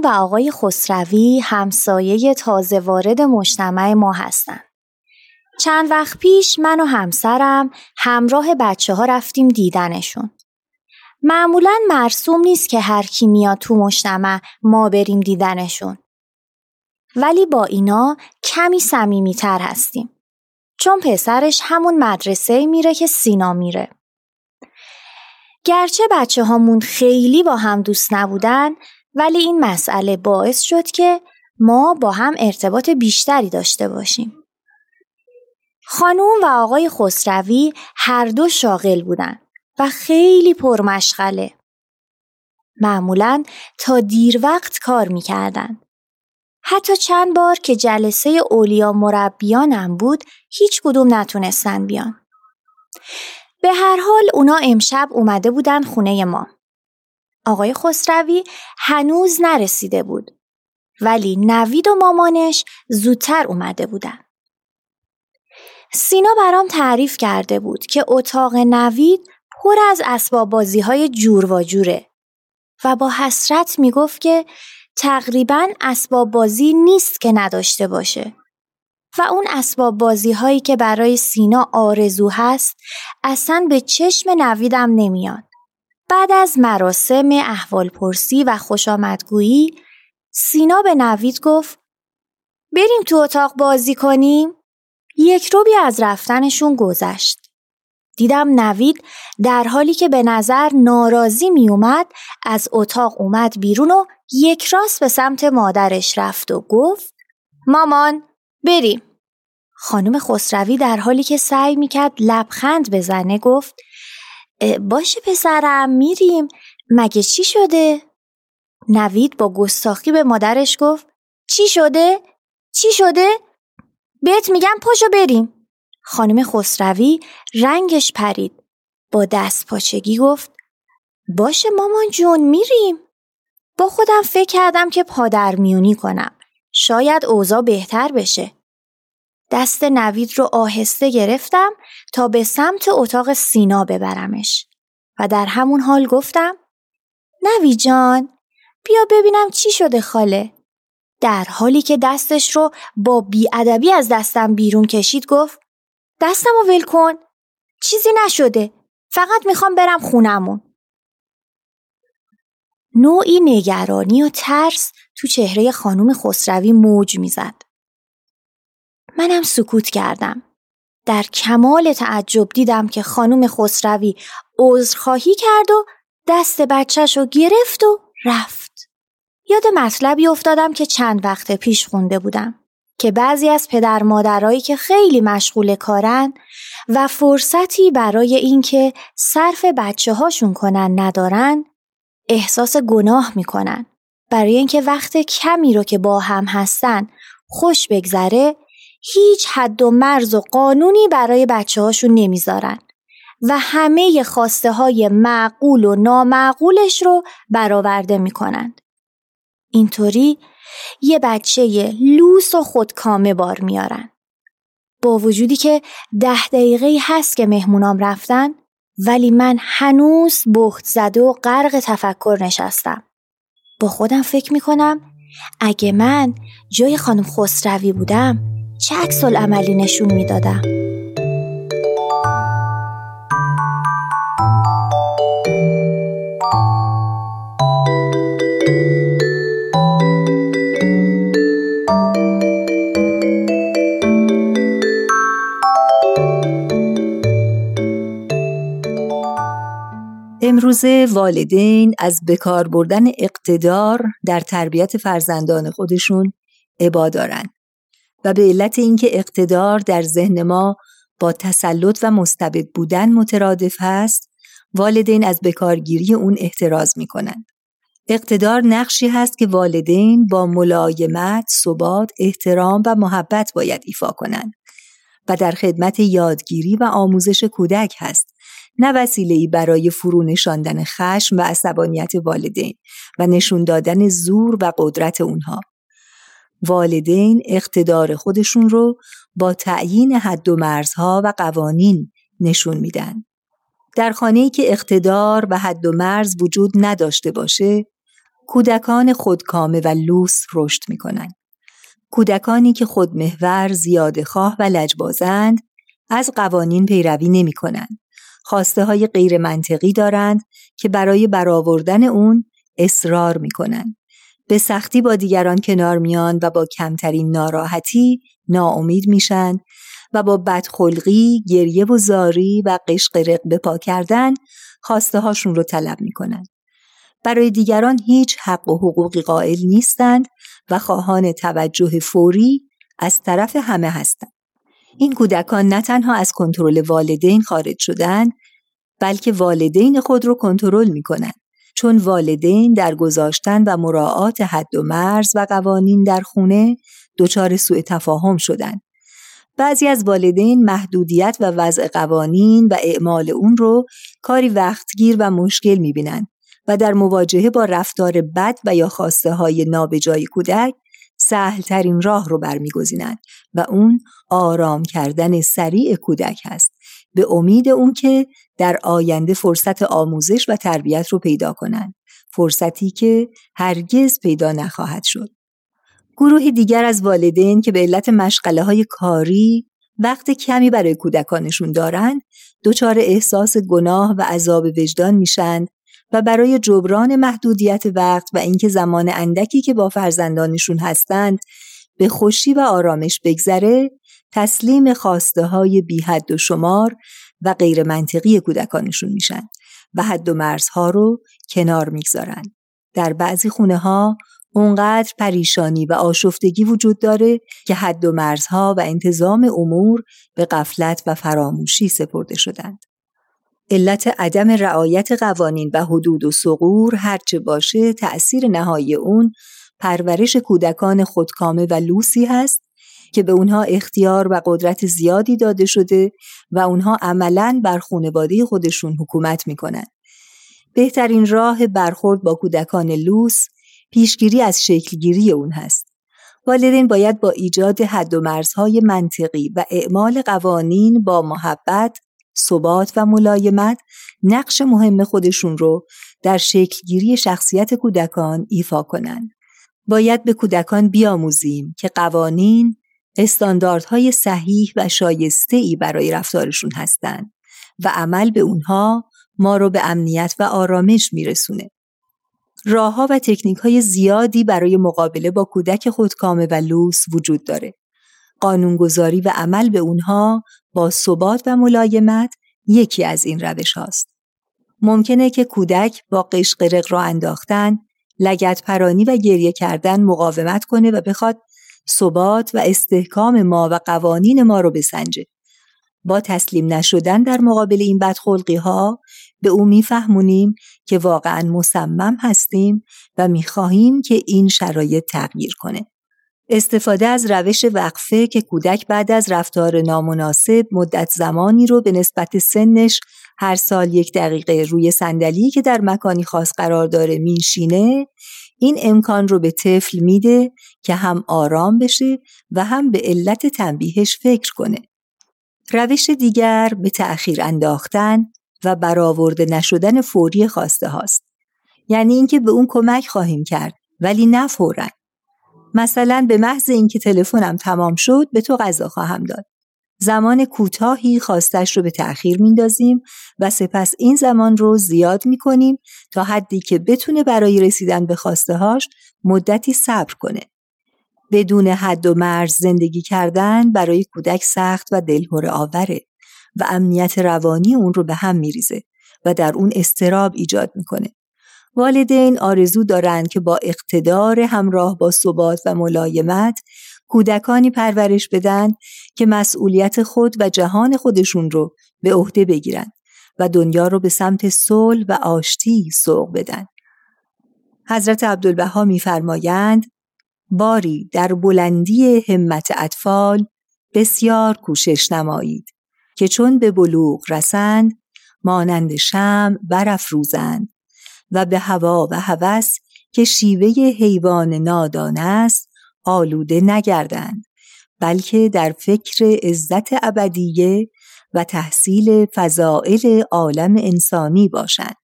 خانوم و آقای خسروی همسایه تازه وارد مجتمع ما هستند. چند وقت پیش من و همسرم همراه بچه ها رفتیم دیدنشون. معمولا مرسوم نیست که هر کی میاد تو مجتمع ما بریم دیدنشون. ولی با اینا کمی صمیمیتر هستیم. چون پسرش همون مدرسه میره که سینا میره. گرچه بچه هامون خیلی با هم دوست نبودن ولی این مسئله باعث شد که ما با هم ارتباط بیشتری داشته باشیم. خانوم و آقای خسروی هر دو شاغل بودن و خیلی پرمشغله. معمولا تا دیر وقت کار می‌کردن. حتی چند بار که جلسه اولیا مربیانم بود هیچ کدوم نتونستن بیان. به هر حال اونا امشب اومده بودن خونه ما. آقای خسروی هنوز نرسیده بود ولی نوید و مامانش زودتر اومده بودن. سینا برام تعریف کرده بود که اتاق نوید پر از اسباب بازی های جور و جوره و با حسرت می‌گفت که تقریبا اسباب بازی نیست که نداشته باشه و اون اسباب بازی هایی که برای سینا آرزو هست اصلا به چشم نویدم نمیاد. بعد از مراسم احوالپرسی و خوشامدگویی سینا به نوید گفت بریم تو اتاق بازی کنیم؟ یک روبی از رفتنشون گذشت. دیدم نوید در حالی که به نظر ناراضی می اومد از اتاق اومد بیرون و یک راست به سمت مادرش رفت و گفت مامان بریم. خانم خسروی در حالی که سعی می‌کرد لبخند بزنه گفت باشه پسرم میریم مگه چی شده؟ نوید با گستاخی به مادرش گفت چی شده؟ چی شده؟ بهت میگم پاشو بریم خانم خسروی رنگش پرید با دست پاچگی گفت باشه مامان جون میریم با خودم فکر کردم که پادر میونی کنم شاید اوضاع بهتر بشه دست نوید رو آهسته گرفتم تا به سمت اتاق سینا ببرمش و در همون حال گفتم نوید جان بیا ببینم چی شده خاله. در حالی که دستش رو با بیادبی از دستم بیرون کشید گفت دستم رو ول کن چیزی نشده فقط می‌خوام برم خونمون. نوعی نگرانی و ترس تو چهره خانم خسروی موج می‌زد. منم سکوت کردم. در کمال تعجب دیدم که خانم خسروی عذرخواهی کرد و دست بچهش رو گرفت و رفت. یاد مطلبی افتادم که چند وقت پیش خونده بودم که بعضی از پدر مادرایی که خیلی مشغول کارن و فرصتی برای اینکه صرف بچه هاشون کنن ندارن احساس گناه می‌کنن برای اینکه وقت کمی رو که با هم هستن خوش بگذره هیچ حد و مرز و قانونی برای بچه هاشون نمی‌ذارن و همه خواسته های معقول و نامعقولش رو برآورده می‌کنند. اینطوری یه بچه لوس و خودکامه بار میارن. با وجودی که ده دقیقه هست که مهمونام رفتن ولی من هنوز بخت زده و غرق تفکر نشستم. با خودم فکر می‌کنم اگه من جای خانم خسروی بودم چه عکس عملی نشون می‌دادم؟ امروزه والدین از بکار بردن اقتدار در تربیت فرزندان خودشون عبا دارن. و به علت اینکه اقتدار در ذهن ما با تسلط و مستبد بودن مترادف هست والدین از بکارگیری اون احتراز می کنند. اقتدار نقشی هست که والدین با ملایمت، ثبات، احترام و محبت باید ایفا کنند و در خدمت یادگیری و آموزش کودک هست نه وسیله برای فرو نشاندن خشم و عصبانیت والدین و نشون دادن زور و قدرت اونها. والدین اقتدار خودشون رو با تعیین حد و مرزها و قوانین نشون میدن. در خانه‌ای که اقتدار و حد و مرز وجود نداشته باشه، کودکان خودکامه و لوس رشد می‌کنن. کودکانی که خودمحور، زیاده خواه و لجبازند از قوانین پیروی نمی کنند. خواسته های غیر منطقی دارند که برای برآوردن اون اصرار می کنند. به سختی با دیگران کنار میان و با کمترین ناراحتی ناامید میشن و با بدخلقی، گریه و زاری و قشق رق پا کردن خواسته هاشون رو طلب می‌کنن. برای دیگران هیچ حق و حقوقی قائل نیستند و خواهان توجه فوری از طرف همه هستند. این کودکان نه تنها از کنترل والدین خارج شدند بلکه والدین خود رو کنترل می کنند. چون والدین در گذاشتن و مراعات حد و مرز و قوانین در خونه دچار سوء تفاهم شدند. بعضی از والدین محدودیت و وضع قوانین و اعمال اون رو کاری وقتگیر و مشکل می‌بینند و در مواجهه با رفتار بد و یا خواسته های نابجای کودک سهل ترین راه رو برمیگزینند و اون آرام کردن سریع کودک هست. به امید اون که در آینده فرصت آموزش و تربیت رو پیدا کنند. فرصتی که هرگز پیدا نخواهد شد. گروه دیگر از والدین که به علت مشغله های کاری وقت کمی برای کودکانشون دارند دچار احساس گناه و عذاب وجدان میشند و برای جبران محدودیت وقت و اینکه زمان اندکی که با فرزندانشون هستند به خوشی و آرامش بگذره تسلیم خواسته های بی حد و شمار و غیر منطقی کودکانشون میشن و حد و مرزها رو کنار می‌گذارن. در بعضی خونه ها اونقدر پریشانی و آشفتگی وجود داره که حد و مرزها و انتظام امور به قفلت و فراموشی سپرده شدند. علت عدم رعایت قوانین و حدود و سقور هرچه باشه تأثیر نهایی اون پرورش کودکان خودکامه و لوسی هست که به اونها اختیار و قدرت زیادی داده شده و اونها عملا بر خانواده خودشون حکومت می‌کنن. بهترین راه برخورد با کودکان لوس پیشگیری از شکلگیری اون هست. والدین باید با ایجاد حد و مرزهای منطقی و اعمال قوانین با محبت، ثبات و ملایمت نقش مهم خودشون رو در شکلگیری شخصیت کودکان ایفا کنند. باید به کودکان بیاموزیم که قوانین استانداردهای صحیح و شایسته ای برای رفتارشون هستند و عمل به اونها ما رو به امنیت و آرامش میرسونه. راهها و تکنیک های زیادی برای مقابله با کودک خودکامه و لوس وجود داره. قانونگذاری و عمل به اونها با ثبات و ملایمت یکی از این روش هاست. ممکنه که کودک با قشقرق را انداختن، لگت پرانی و گریه کردن مقاومت کنه و بخواد ثبات و استحکام ما و قوانین ما رو بسنجه. با تسلیم نشدن در مقابل این بدخلقی ها به او میفهمونیم که واقعا مصمم هستیم و می‌خواهیم که این شرایط تغییر کنه. استفاده از روش وقفه که کودک بعد از رفتار نامناسب مدت زمانی رو به نسبت سنش هر سال یک دقیقه روی صندلی که در مکانی خاص قرار داره مینشینه این امکان رو به طفل میده که هم آرام بشه و هم به علت تنبیهش فکر کنه. روش دیگر به تأخیر انداختن و برآورده نشدن فوری خواسته هاست. یعنی اینکه به اون کمک خواهیم کرد ولی نه فورا. مثلا به محض اینکه تلفنم تمام شد به تو غذا خواهم داد. زمان کوتاهی خواستش رو به تأخیر میندازیم و سپس این زمان رو زیاد می‌کنیم تا حدی که بتونه برای رسیدن به خواسته هاش مدتی صبر کنه. بدون حد و مرز زندگی کردن برای کودک سخت و دلهور آوره و امنیت روانی اون رو به هم میریزه و در اون استراب ایجاد می‌کنه. والدین آرزو دارند که با اقتدار همراه با ثبات و ملایمت کودکانی پرورش بدن که مسئولیت خود و جهان خودشون رو به عهده بگیرن و دنیا رو به سمت صلح و آشتی سوق بدن. حضرت عبدالبها میفرمایند باری در بلندی همت اطفال بسیار کوشش نمایید که چون به بلوغ رسند مانند شم برافروزند و به هوا و هوس که شیوه حیوان نادان است آلوده نگردند بلکه در فکر عزت ابدیه و تحصیل فضائل عالم انسانی باشند.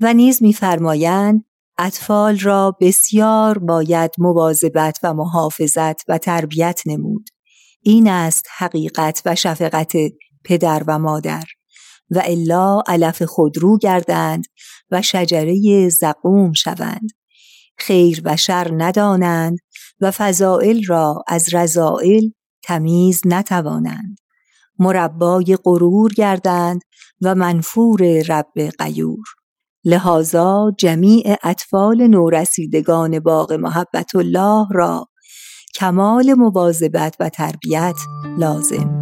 و نیز می‌فرمایند اطفال را بسیار باید مواظبت و محافظت و تربیت نمود. این است حقیقت و شفقت پدر و مادر. و الا علف خودرو گردند و شجره زقوم شوند. خیر و شر ندانند و فضائل را از رضائل تمیز نتوانند. مربای غرور گردند و منفور رب قیور لحاظا جمیع اطفال نورسیدگان باغ محبت الله را کمال مواظبت و تربیت لازم.